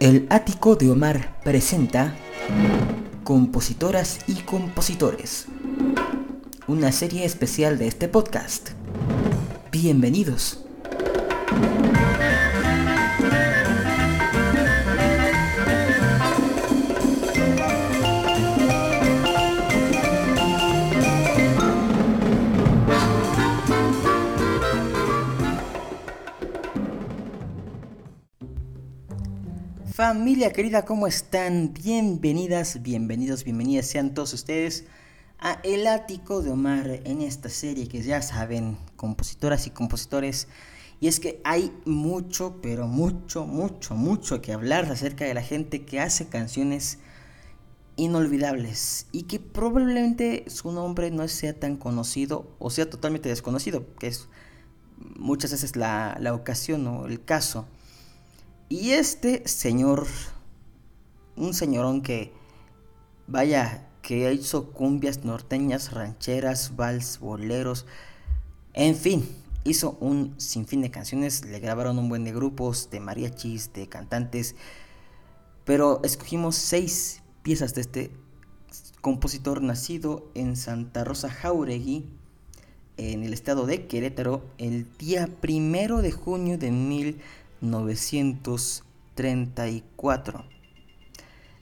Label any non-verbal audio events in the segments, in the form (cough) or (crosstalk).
El Ático de Omar presenta Compositoras y Compositores, una serie especial de este podcast. Bienvenidos. Familia querida, ¿cómo están? Bienvenidas, bienvenidos, bienvenidas sean todos ustedes a El Ático de Omar en esta serie que ya saben, compositoras y compositores. Y es que hay mucho, pero mucho, mucho, mucho que hablar acerca de la gente que hace canciones inolvidables y que probablemente su nombre no sea tan conocido o sea totalmente desconocido, que es muchas veces la, la ocasión o el caso. Y este señor, un señorón que, vaya, que hizo cumbias norteñas, rancheras, vals, boleros, en fin, hizo un sinfín de canciones, le grabaron un buen de grupos, de mariachis, de cantantes, pero escogimos seis piezas de este compositor nacido en Santa Rosa Jauregui, en el estado de Querétaro, el día primero de junio de mil 1934.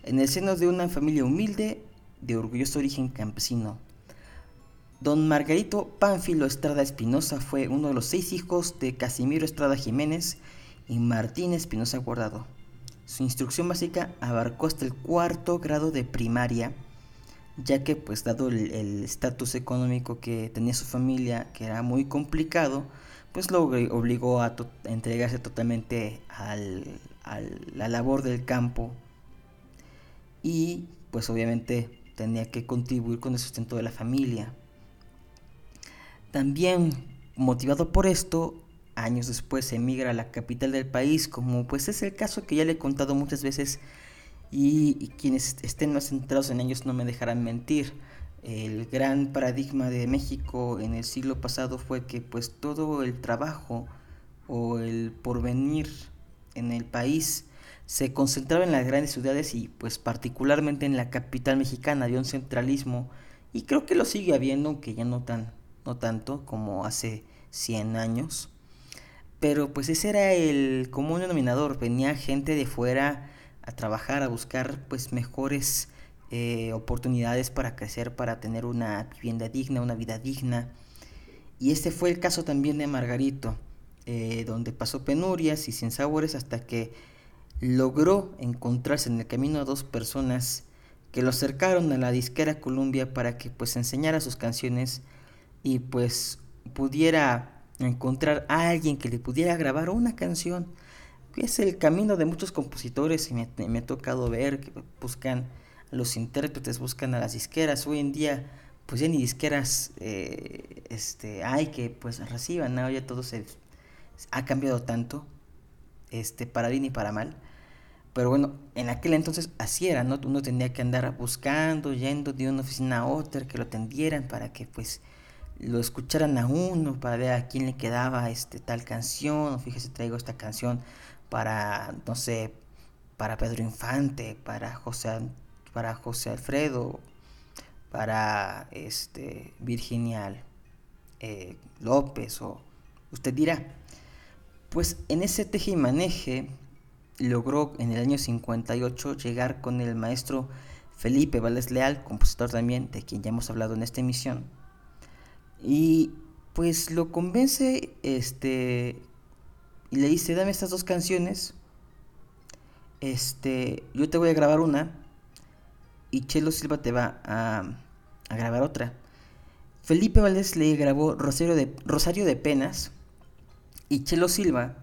En el seno de una familia humilde de orgulloso origen campesino. Don Margarito Pánfilo Estrada Espinosa fue uno de los seis hijos de Casimiro Estrada Jiménez y Martín Espinosa Guardado. Su instrucción básica abarcó hasta el cuarto grado de primaria, ya que pues dado el estatus económico que tenía su familia, que era muy complicado, pues lo obligó a, entregarse totalmente a la labor del campo y pues obviamente tenía que contribuir con el sustento de la familia. También motivado por esto, años después emigra a la capital del país, como pues es el caso que ya le he contado muchas veces y, y quienes estén más centrados en ellos no me dejarán mentir el gran paradigma de México en el siglo pasado fue que pues todo el trabajo o el porvenir en el país se concentraba en las grandes ciudades y pues particularmente en la capital mexicana. Había un centralismo y creo que lo sigue habiendo aunque ya no tan no tanto como hace 100 años. Pero pues ese era el común denominador. Venía gente de fuera a trabajar a buscar pues mejores eh, oportunidades para crecer, para tener una vivienda digna, una vida digna. Y este fue el caso también de Margarito, eh, donde pasó penurias y sin sabores hasta que logró encontrarse en el camino a dos personas que lo acercaron a la disquera Columbia para que pues enseñara sus canciones y pues pudiera encontrar a alguien que le pudiera grabar una canción. Que es el camino de muchos compositores y me, me ha tocado ver que buscan los intérpretes buscan a las disqueras. Hoy en día, pues ya ni disqueras eh, este, hay que pues reciban, ¿no? Ya todo se ha cambiado tanto, este, para bien y para mal. Pero bueno, en aquel entonces así era, ¿no? Uno tenía que andar buscando, yendo de una oficina a otra, que lo atendieran para que pues lo escucharan a uno, para ver a quién le quedaba este, tal canción, fíjese, traigo esta canción para, no sé, para Pedro Infante, para José para José Alfredo, para este, Virginia eh, López o usted dirá. Pues en ese teje y maneje logró en el año 58 llegar con el maestro Felipe Valdés Leal, compositor también de quien ya hemos hablado en esta emisión. Y pues lo convence este y le dice, "Dame estas dos canciones. Este, yo te voy a grabar una y Chelo Silva te va a, grabar otra. Felipe Valdés le grabó Rosario de, Rosario de Penas y Chelo Silva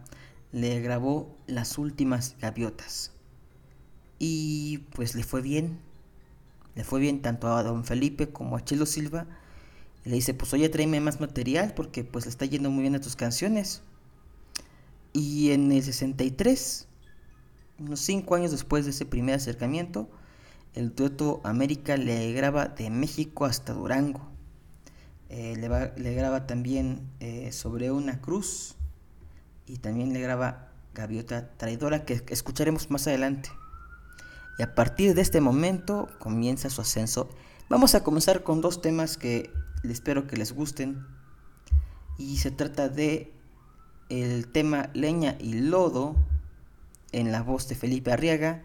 le grabó Las Últimas Gaviotas. Y pues le fue bien, le fue bien tanto a don Felipe como a Chelo Silva. le dice, pues oye, tráeme más material porque pues le está yendo muy bien a tus canciones. Y en el 63, unos 5 años después de ese primer acercamiento, el dueto América le graba de México hasta Durango. Eh, le, graba también eh, sobre una cruz y también le graba Gaviota Traidora que escucharemos más adelante. Y a partir de este momento comienza su ascenso. Vamos a comenzar con dos temas que espero que les gusten. Y se trata de el tema Leña y Lodo en la voz de Felipe Arriaga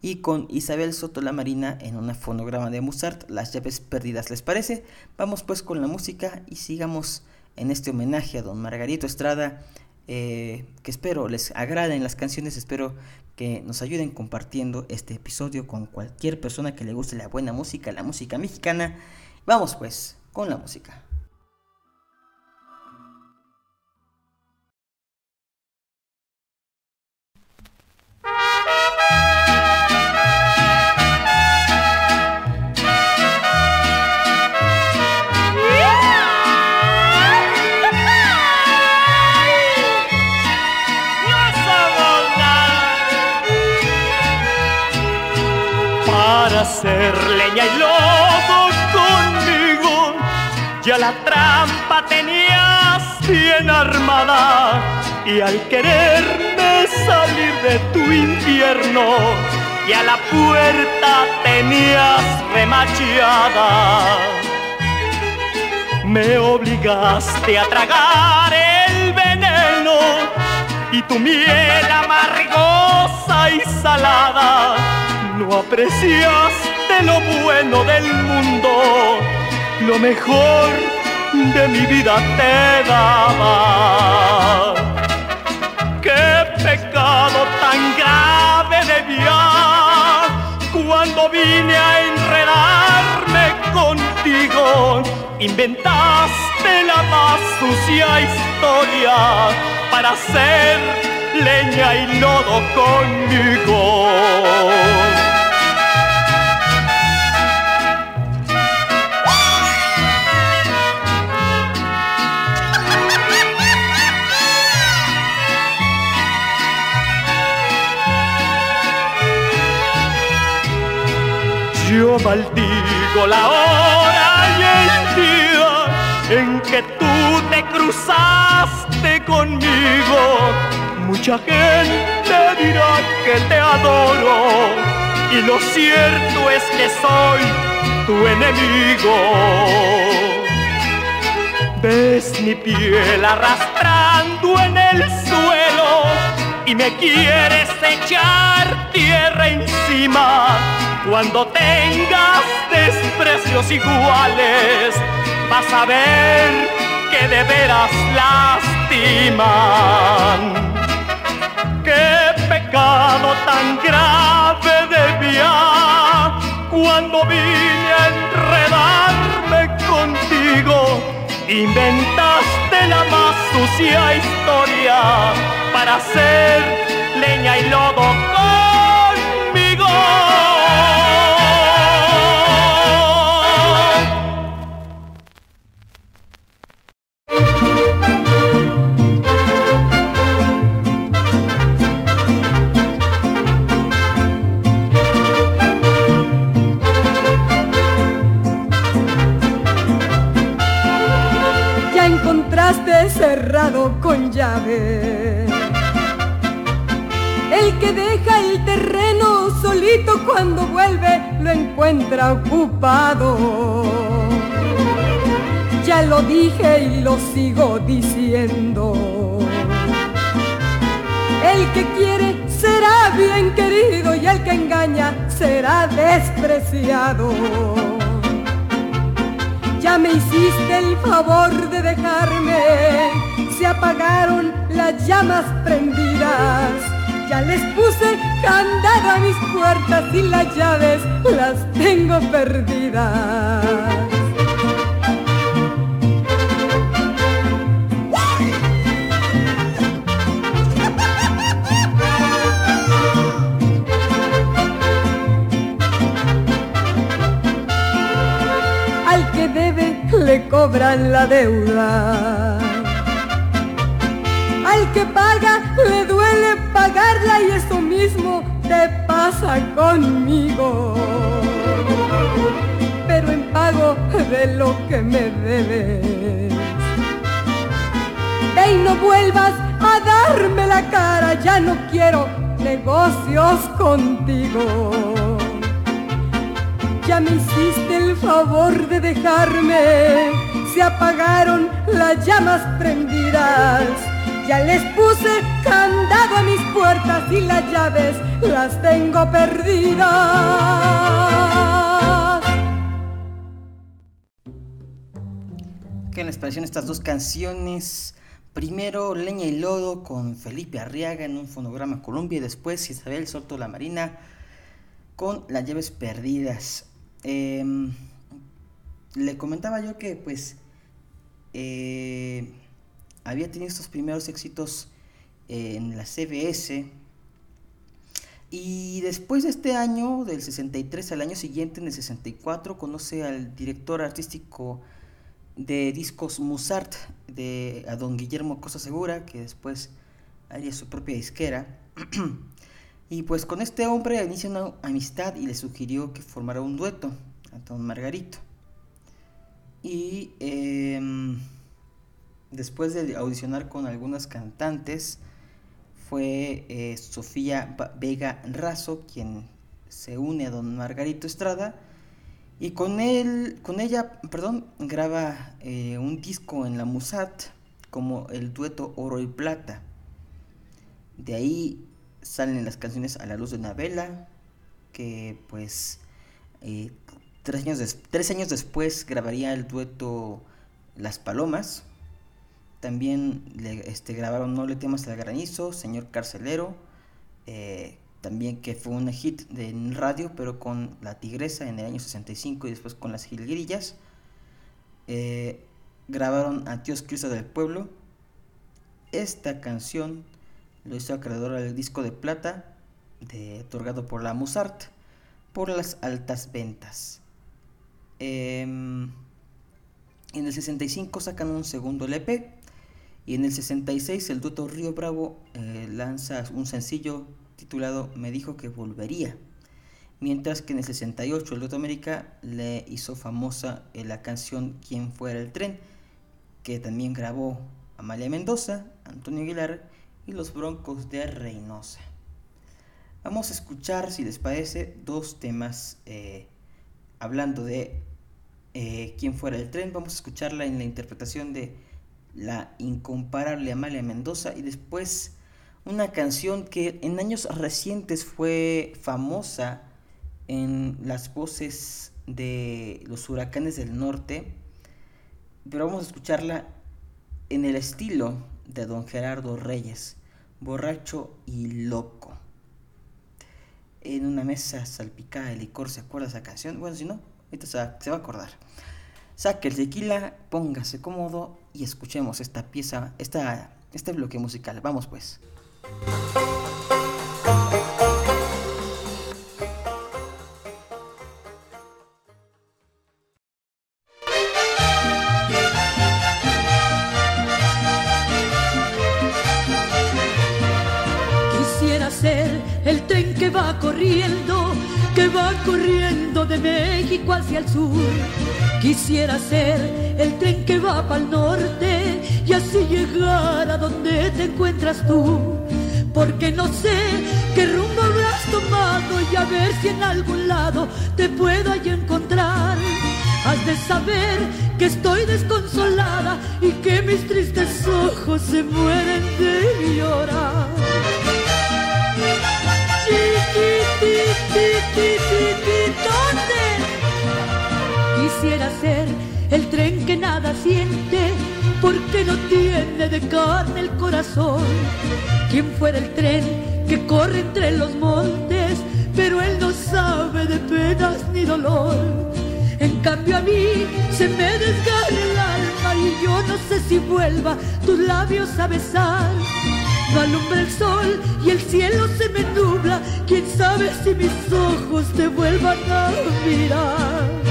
y con Isabel Soto la Marina en una fonograma de Mozart, Las llaves perdidas. ¿Les parece? Vamos pues con la música y sigamos en este homenaje a don Margarito Estrada, eh, que espero les agraden las canciones, espero que nos ayuden compartiendo este episodio con cualquier persona que le guste la buena música, la música mexicana. Vamos pues con la música. Lodo conmigo. Ya la trampa tenías bien armada y al quererme salir de tu infierno, a la puerta tenías remachada. Me obligaste a tragar el veneno y tu miel amargosa y salada no apreciaste lo bueno del mundo, lo mejor de mi vida te daba. Qué pecado tan grave debía cuando vine a enredarme contigo. Inventaste la más sucia historia para hacer leña y lodo conmigo. Maldigo la hora y el día en que tú te cruzaste conmigo. Mucha gente dirá que te adoro y lo cierto es que soy tu enemigo. Ves mi piel arrastrando en el suelo y me quieres echar tierra encima cuando tengas desprecios iguales, vas a ver que de veras lastiman. Qué pecado tan grave debía cuando vine a enredarme contigo. Inventaste la más sucia historia para hacer leña y lodo cerrado con llave. El que deja el terreno solito cuando vuelve lo encuentra ocupado. Ya lo dije y lo sigo diciendo. El que quiere será bien querido y el que engaña será despreciado. Ya me hiciste el favor de dejarme, se apagaron las llamas prendidas. Ya les puse candado a mis puertas y las llaves las tengo perdidas. Cobran la deuda. Al que paga le duele pagarla y eso mismo te pasa conmigo. Pero en pago de lo que me debes. Ve y no vuelvas a darme la cara, ya no quiero negocios contigo. Ya me hiciste el favor de dejarme, se apagaron las llamas prendidas. Ya les puse candado a mis puertas y las llaves las tengo perdidas. ¿Qué les parecieron estas dos canciones? Primero Leña y Lodo con Felipe Arriaga en un fonograma Colombia y después Isabel Soto La Marina con Las llaves perdidas. Em, le comentaba yo que pues eh, había tenido estos primeros éxitos en la CBS y después de este año, del 63 al año siguiente, en el 64, conoce al director artístico de discos Musart de a don Guillermo Cosa Segura, que después haría su propia disquera. (clears throat) y pues con este hombre inicia una amistad y le sugirió que formara un dueto a don Margarito. Y em, después de audicionar con algunas cantantes, fue eh, Sofía Vega Razo quien se une a don Margarito Estrada y con él, con ella, perdón, graba eh, un disco en la Musat como el dueto Oro y Plata. De ahí salen las canciones A la luz de una vela, que pues eh, tres, años tres años después grabaría el dueto Las Palomas. También le, este, grabaron No le temas al granizo, Señor Carcelero, eh, también que fue un hit de radio, pero con La Tigresa en el año 65 y después con Las Gilgrillas. Eh, grabaron A Dios Cristo del Pueblo. Esta canción lo hizo acreedor del disco de plata otorgado por la Musart por las altas ventas. Em, en el 65 sacan un segundo LP y en el 66 el dueto Río Bravo eh, lanza un sencillo titulado Me dijo que volvería. Mientras que en el 68 el Dueto América le hizo famosa eh, la canción Quién fuera el tren, que también grabó Amalia Mendoza, Antonio Aguilar y los Broncos de Reynosa. Vamos a escuchar, si les parece, dos temas eh, hablando de eh, quién fuera el tren. Vamos a escucharla en la interpretación de la incomparable Amalia Mendoza y después una canción que en años recientes fue famosa en las voces de los huracanes del norte, pero vamos a escucharla en el estilo de don Gerardo Reyes, borracho y loco. En una mesa salpicada de licor, ¿se acuerda esa canción? Bueno, si no, ahorita se va, se va a acordar. Saque el tequila, póngase cómodo y escuchemos esta pieza, esta, este bloque musical. Vamos pues. Quisiera ser el tren que va para el norte y así llegar a donde te encuentras tú porque no sé qué rumbo habrás tomado y a ver si en algún lado te puedo allí encontrar. Has de saber que estoy desconsolada y que mis tristes ojos se mueren de llorar. Quisiera ser el tren que nada siente porque no tiene de carne el corazón quien fuera el tren que corre entre los montes, pero él no sabe de penas ni dolor. En cambio a mí se me desgarra el alma y yo no sé si vuelva tus labios a besar. No alumbra el sol y el cielo se me nubla, quién sabe si mis ojos te vuelvan a mirar.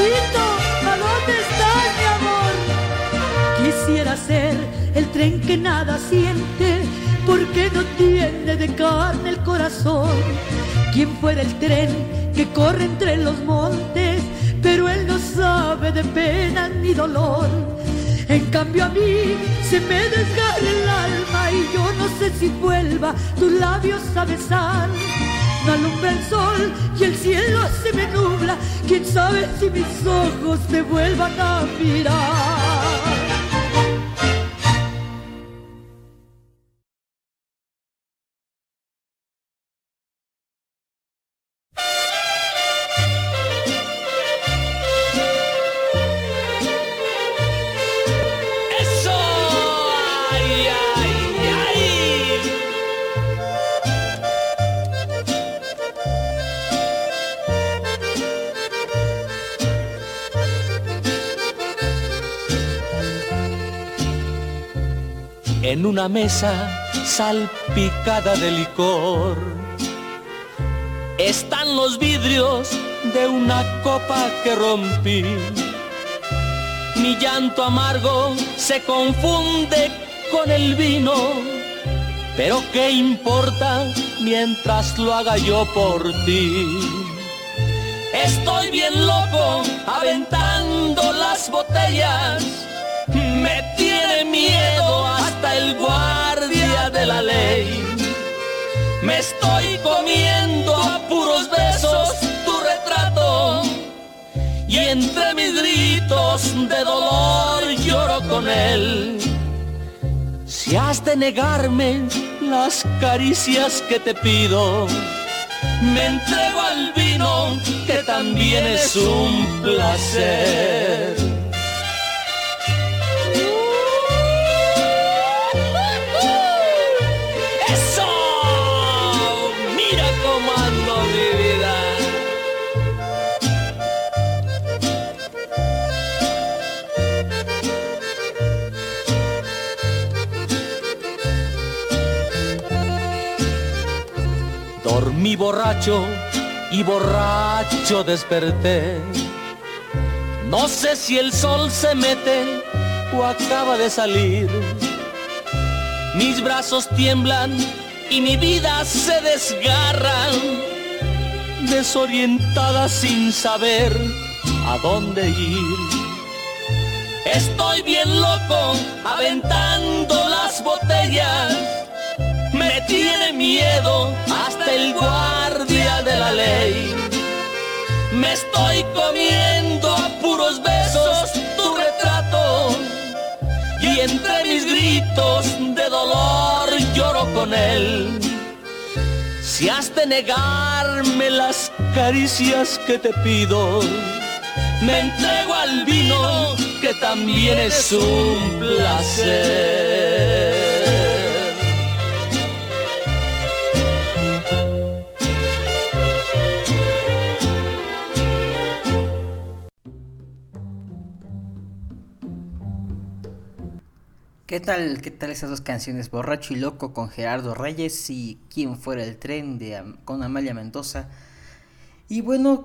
¿A dónde estás? quisiera ser el tren que nada siente, porque no tiene de carne el corazón. Quien fuera el tren que corre entre los montes, pero él no sabe de pena ni dolor. En cambio a mí se me desgarra el alma y yo no sé si vuelva tus labios a besar. No alumbra el sol y el cielo se me nubla. Quién sabe si mis ojos me vuelvan a mirar. En una mesa salpicada de licor. Están los vidrios de una copa que rompí. Mi llanto amargo se confunde con el vino, pero ¿qué importa mientras lo haga yo por ti? Estoy bien loco aventando las botellas, me tiene miedo el guardia de la ley. Me estoy comiendo a puros besos tu retrato y entre mis gritos de dolor lloro con él. Si has de negarme las caricias que te pido, me entrego al vino que también es un placer. Mi borracho y borracho desperté. No sé si el sol se mete o acaba de salir. Mis brazos tiemblan y mi vida se desgarra, desorientada sin saber a dónde ir. Estoy bien loco aventando las botellas tiene miedo hasta el guardia de la ley. Me estoy comiendo a puros besos tu retrato y entre mis gritos de dolor lloro con él. Si has de negarme las caricias que te pido, me entrego al vino que también es un placer. ¿Qué tal, qué tal esas dos canciones, Borracho y Loco con Gerardo Reyes y Quién fuera el tren de, con Amalia Mendoza? Y bueno,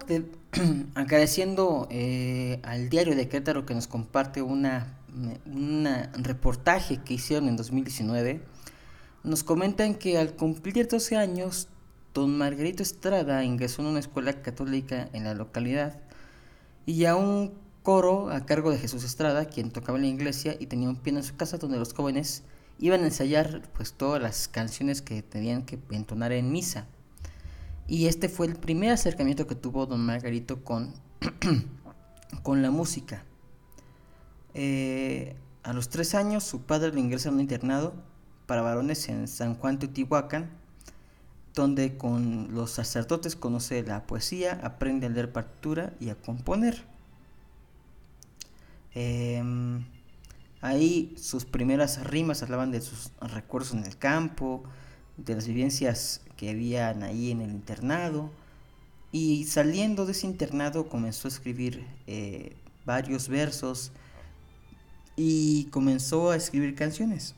(clears throat) agradeciendo eh, al diario de Querétaro que nos comparte una, un reportaje que hicieron en 2019, nos comentan que al cumplir 12 años, don Margarito Estrada ingresó en una escuela católica en la localidad y aún coro a cargo de Jesús Estrada, quien tocaba en la iglesia y tenía un piano en su casa donde los jóvenes iban a ensayar pues todas las canciones que tenían que entonar en misa. Y este fue el primer acercamiento que tuvo don Margarito con, (clears throat) con la música. Eh, a los tres años su padre le ingresa a un internado para varones en San Juan Teotihuacán, donde con los sacerdotes conoce la poesía, aprende a leer partitura y a componer. Em, ahí sus primeras rimas hablaban de sus recuerdos en el campo, de las vivencias que habían ahí en el internado. Y saliendo de ese internado comenzó a escribir eh, varios versos y comenzó a escribir canciones.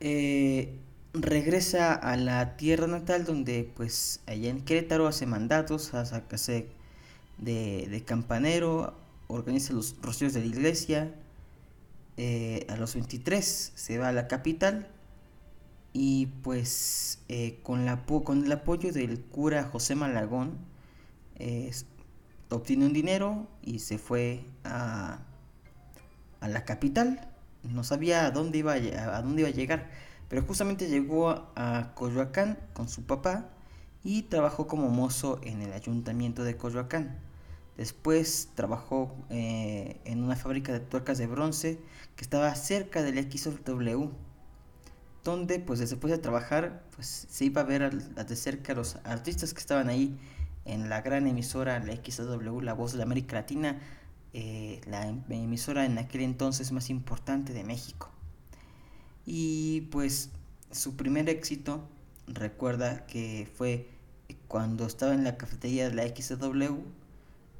Eh, regresa a la tierra natal donde pues allá en Querétaro hace mandatos, hace de, de campanero, organiza los rocíos de la iglesia. Eh, a los 23 se va a la capital y pues eh, con, el apoyo del cura José Malagón obtiene un dinero y se fue a, a la capital. No sabía a dónde iba a, a dónde iba a llegar, pero justamente llegó a Coyoacán con su papá y trabajó como mozo en el ayuntamiento de Coyoacán. Después trabajó eh, en una fábrica de tuercas de bronce que estaba cerca del XW, donde pues después de trabajar pues se iba a ver de cerca los artistas que estaban ahí en la gran emisora, la XW, la voz de América Latina, eh, la em, emisora en aquel entonces más importante de México. Y pues su primer éxito, recuerda que fue cuando estaba en la cafetería de la XW,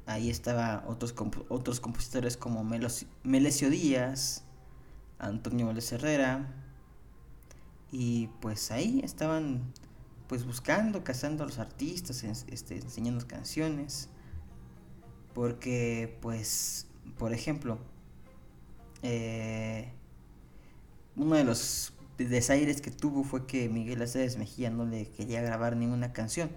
ahí estaban otros, otros compositores como Melesio Díaz, Antonio Vélez Herrera, y pues ahí estaban pues buscando, cazando a los artistas, este, enseñando canciones, porque pues, por ejemplo, eh, uno de los desaires que tuvo fue que Miguel Aceves Mejía no le quería grabar ninguna canción.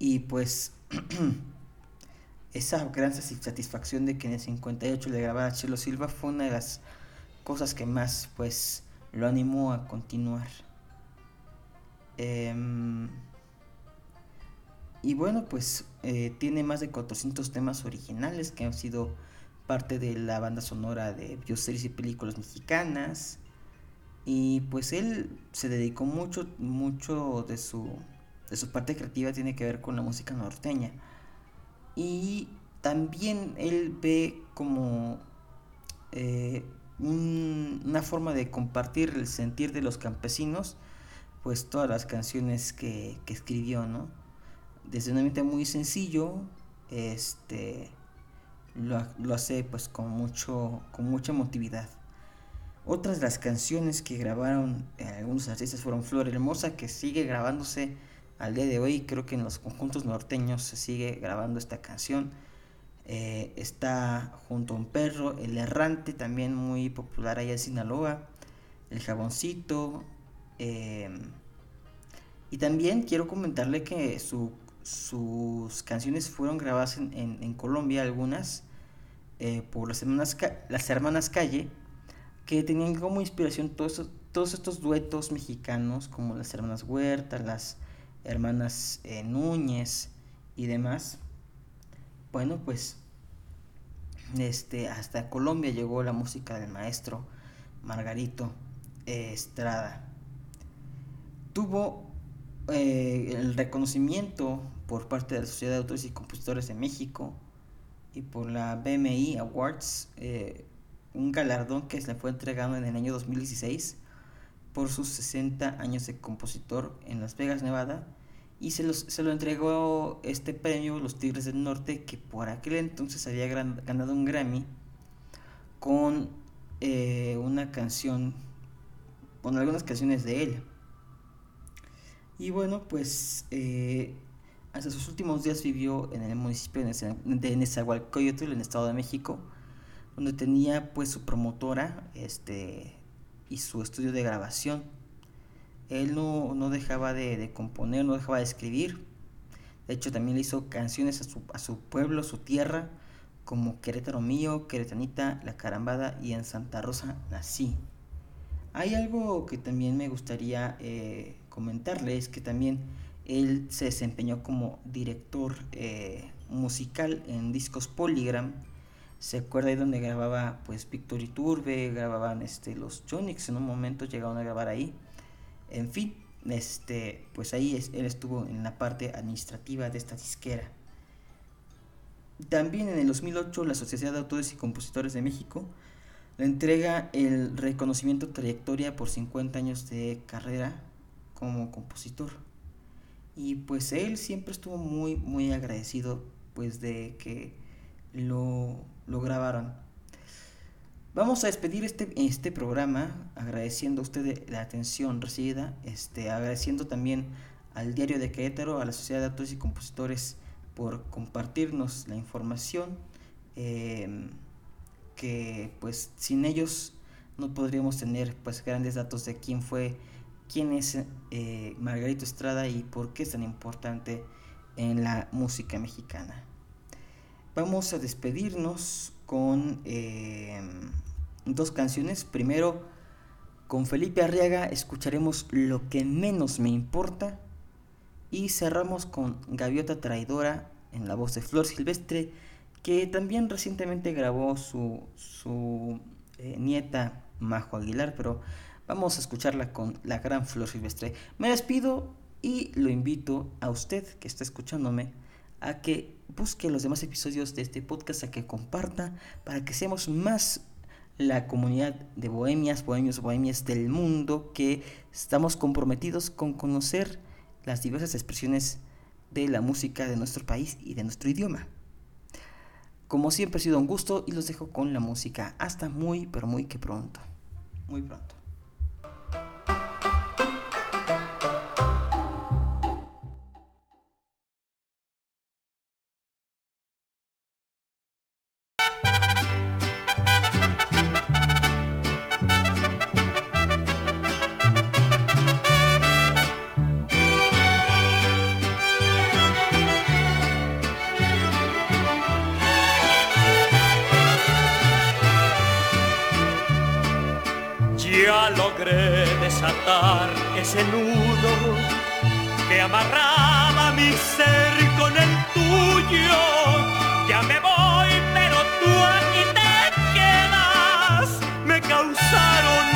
Y pues (clears throat) esa gran satisfacción de que en el 58 le grabara a Chelo Silva fue una de las cosas que más pues lo animó a continuar. Em, y bueno, pues eh, tiene más de 400 temas originales que han sido parte de la banda sonora de bioseries y películas mexicanas. Y pues él se dedicó mucho, mucho de su, su parte creativa tiene que ver con la música norteña. Y también él ve como eh, una forma de compartir el sentir de los campesinos, pues todas las canciones que, que escribió, ¿no? Desde un ambiente muy sencillo, este, lo, hace pues con, mucho, con mucha emotividad. Otras de las canciones que grabaron eh, algunos artistas fueron Flor Hermosa, que sigue grabándose al día de hoy. Creo que en los conjuntos norteños se sigue grabando esta canción. Eh, está junto a un perro, El Errante, también muy popular allá en Sinaloa. El Jaboncito. Em, y también quiero comentarle que su, sus canciones fueron grabadas en, en Colombia, algunas eh, por las hermanas, las hermanas Calle, que tenían como inspiración todos, todos estos duetos mexicanos, como las hermanas Huerta, las hermanas eh, Núñez y demás. Bueno, pues este, hasta Colombia llegó la música del maestro Margarito Estrada. Tuvo eh, el reconocimiento por parte de la Sociedad de Autores y Compositores de México y por la BMI Awards, eh, un galardón que se le fue entregado en el año 2016 por sus 60 años de compositor en Las Vegas, Nevada. Y se, se lo entregó este premio los Tigres del Norte, que por aquel entonces había ganado un Grammy con eh, una canción, con algunas canciones de él. Y bueno, pues eh, hasta sus últimos días vivió en el municipio de Nezahualcóyotl, en el Estado de México, donde tenía pues su promotora este, y su estudio de grabación. Él no, no dejaba de, componer, no dejaba de escribir. De hecho, también le hizo canciones a su, a su pueblo, su tierra, como Querétaro mío, Queretanita, La Carambada y en Santa Rosa nací. Hay algo que también me gustaría eh, comentarles, que también él se desempeñó como director eh, musical en discos Polygram. Se acuerda ahí donde grababa pues Víctor Iturbe, grababan este, los Jonix, en un momento llegaron a grabar ahí. En fin, este, pues ahí él estuvo en la parte administrativa de esta disquera. También en el 2008 la Asociación de Autores y Compositores de México le entrega el reconocimiento trayectoria por 50 años de carrera como compositor. Y pues él siempre estuvo muy, muy agradecido pues de que lo, lo grabaron. Vamos a despedir este, este programa agradeciendo a usted la atención recibida, este, agradeciendo también al Diario de Querétaro, a la Sociedad de Autores y Compositores por compartirnos la información, em, que pues sin ellos no podríamos tener pues grandes datos de quién fue quién es eh, Margarito Estrada y por qué es tan importante en la música mexicana. Vamos a despedirnos con eh, dos canciones. Primero, con Felipe Arriaga escucharemos Lo que menos me importa. Y cerramos con Gaviota Traidora en la voz de Flor Silvestre, que también recientemente grabó su, su eh, nieta Majo Aguilar, pero vamos a escucharla con la gran Flor Silvestre. Me despido y lo invito a usted que está escuchándome a que busque los demás episodios de este podcast, a que comparta, para que seamos más la comunidad de bohemias, bohemios, bohemias del mundo, que estamos comprometidos con conocer las diversas expresiones de la música de nuestro país y de nuestro idioma. Como siempre ha sido un gusto y los dejo con la música. Hasta muy, pero muy que pronto. Muy pronto. Ese nudo que amarraba mi ser con el tuyo. Ya me voy, pero tú aquí te quedas. Me causaron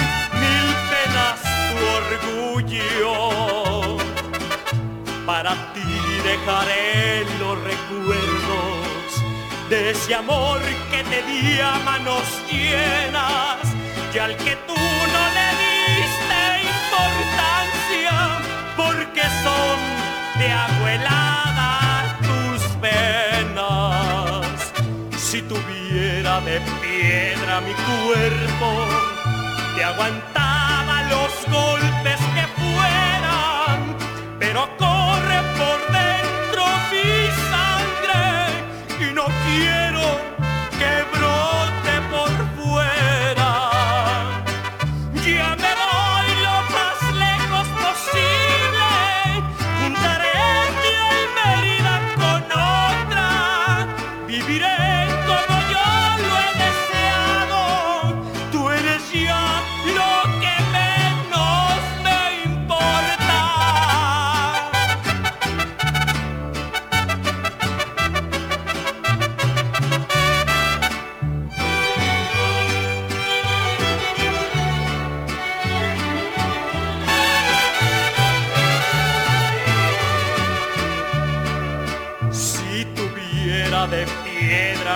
mil penas tu orgullo. Para ti dejaré los recuerdos de ese amor que te di a manos llenas y al que tú no le porque son de abuelada tus penas. Si tuviera de piedra mi cuerpo, te aguantaba los golpes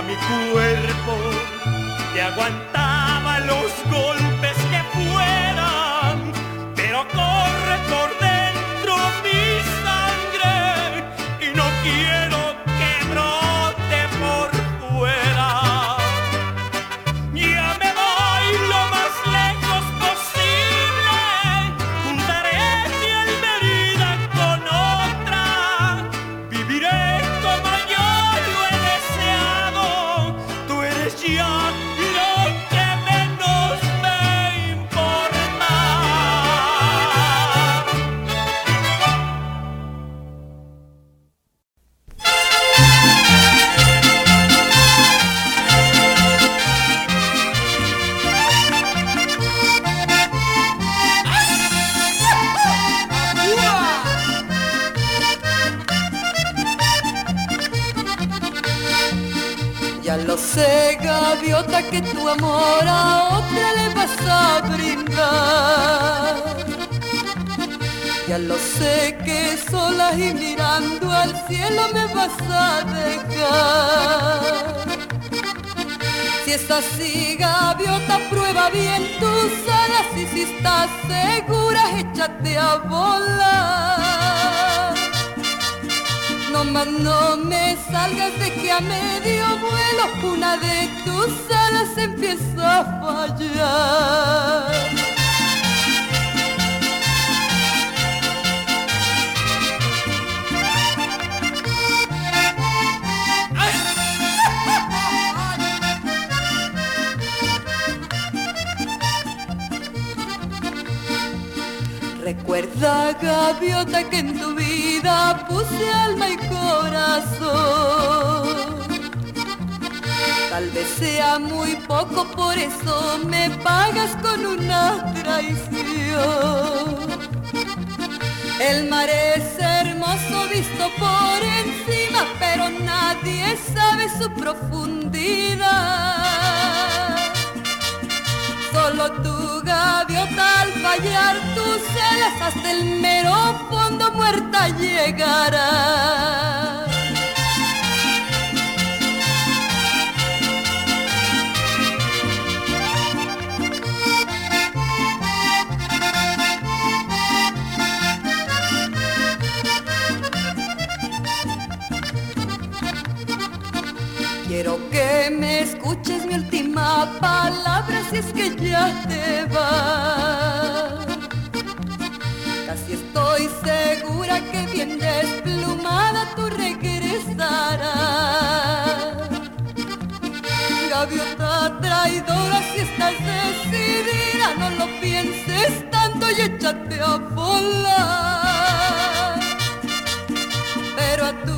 mi cuerpo que aguantaba los golpes que fueran, pero corre por Ya lo sé, gaviota, que tu amor a otra le vas a brindar. Ya lo sé que sola y mirando al cielo me vas a dejar. Si es así, gaviota, prueba bien tus alas y si estás segura, échate a volar. Más no me salgas de que a medio vuelo una de tus alas empieza a fallar. Recuerda, gaviota, que en tu vida y corazón. Tal vez sea muy poco, por eso me pagas con una traición. El mar es hermoso visto por encima, pero nadie sabe su profundidad. Solo tu gaviota al fallar tus alas hasta el mero fondo muerta llegará. Escuches mi última palabra si es que ya te vas. Casi estoy segura que bien desplumada tú regresarás. Gaviota traidora, si estás decidida, no lo pienses tanto y échate a volar. Pero a tu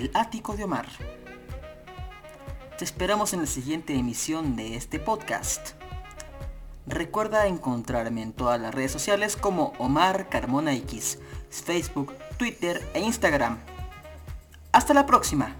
El Ático de Omar. Te esperamos en la siguiente emisión de este podcast. Recuerda encontrarme en todas las redes sociales como Omar Carmona X, Facebook, Twitter e Instagram. Hasta la próxima.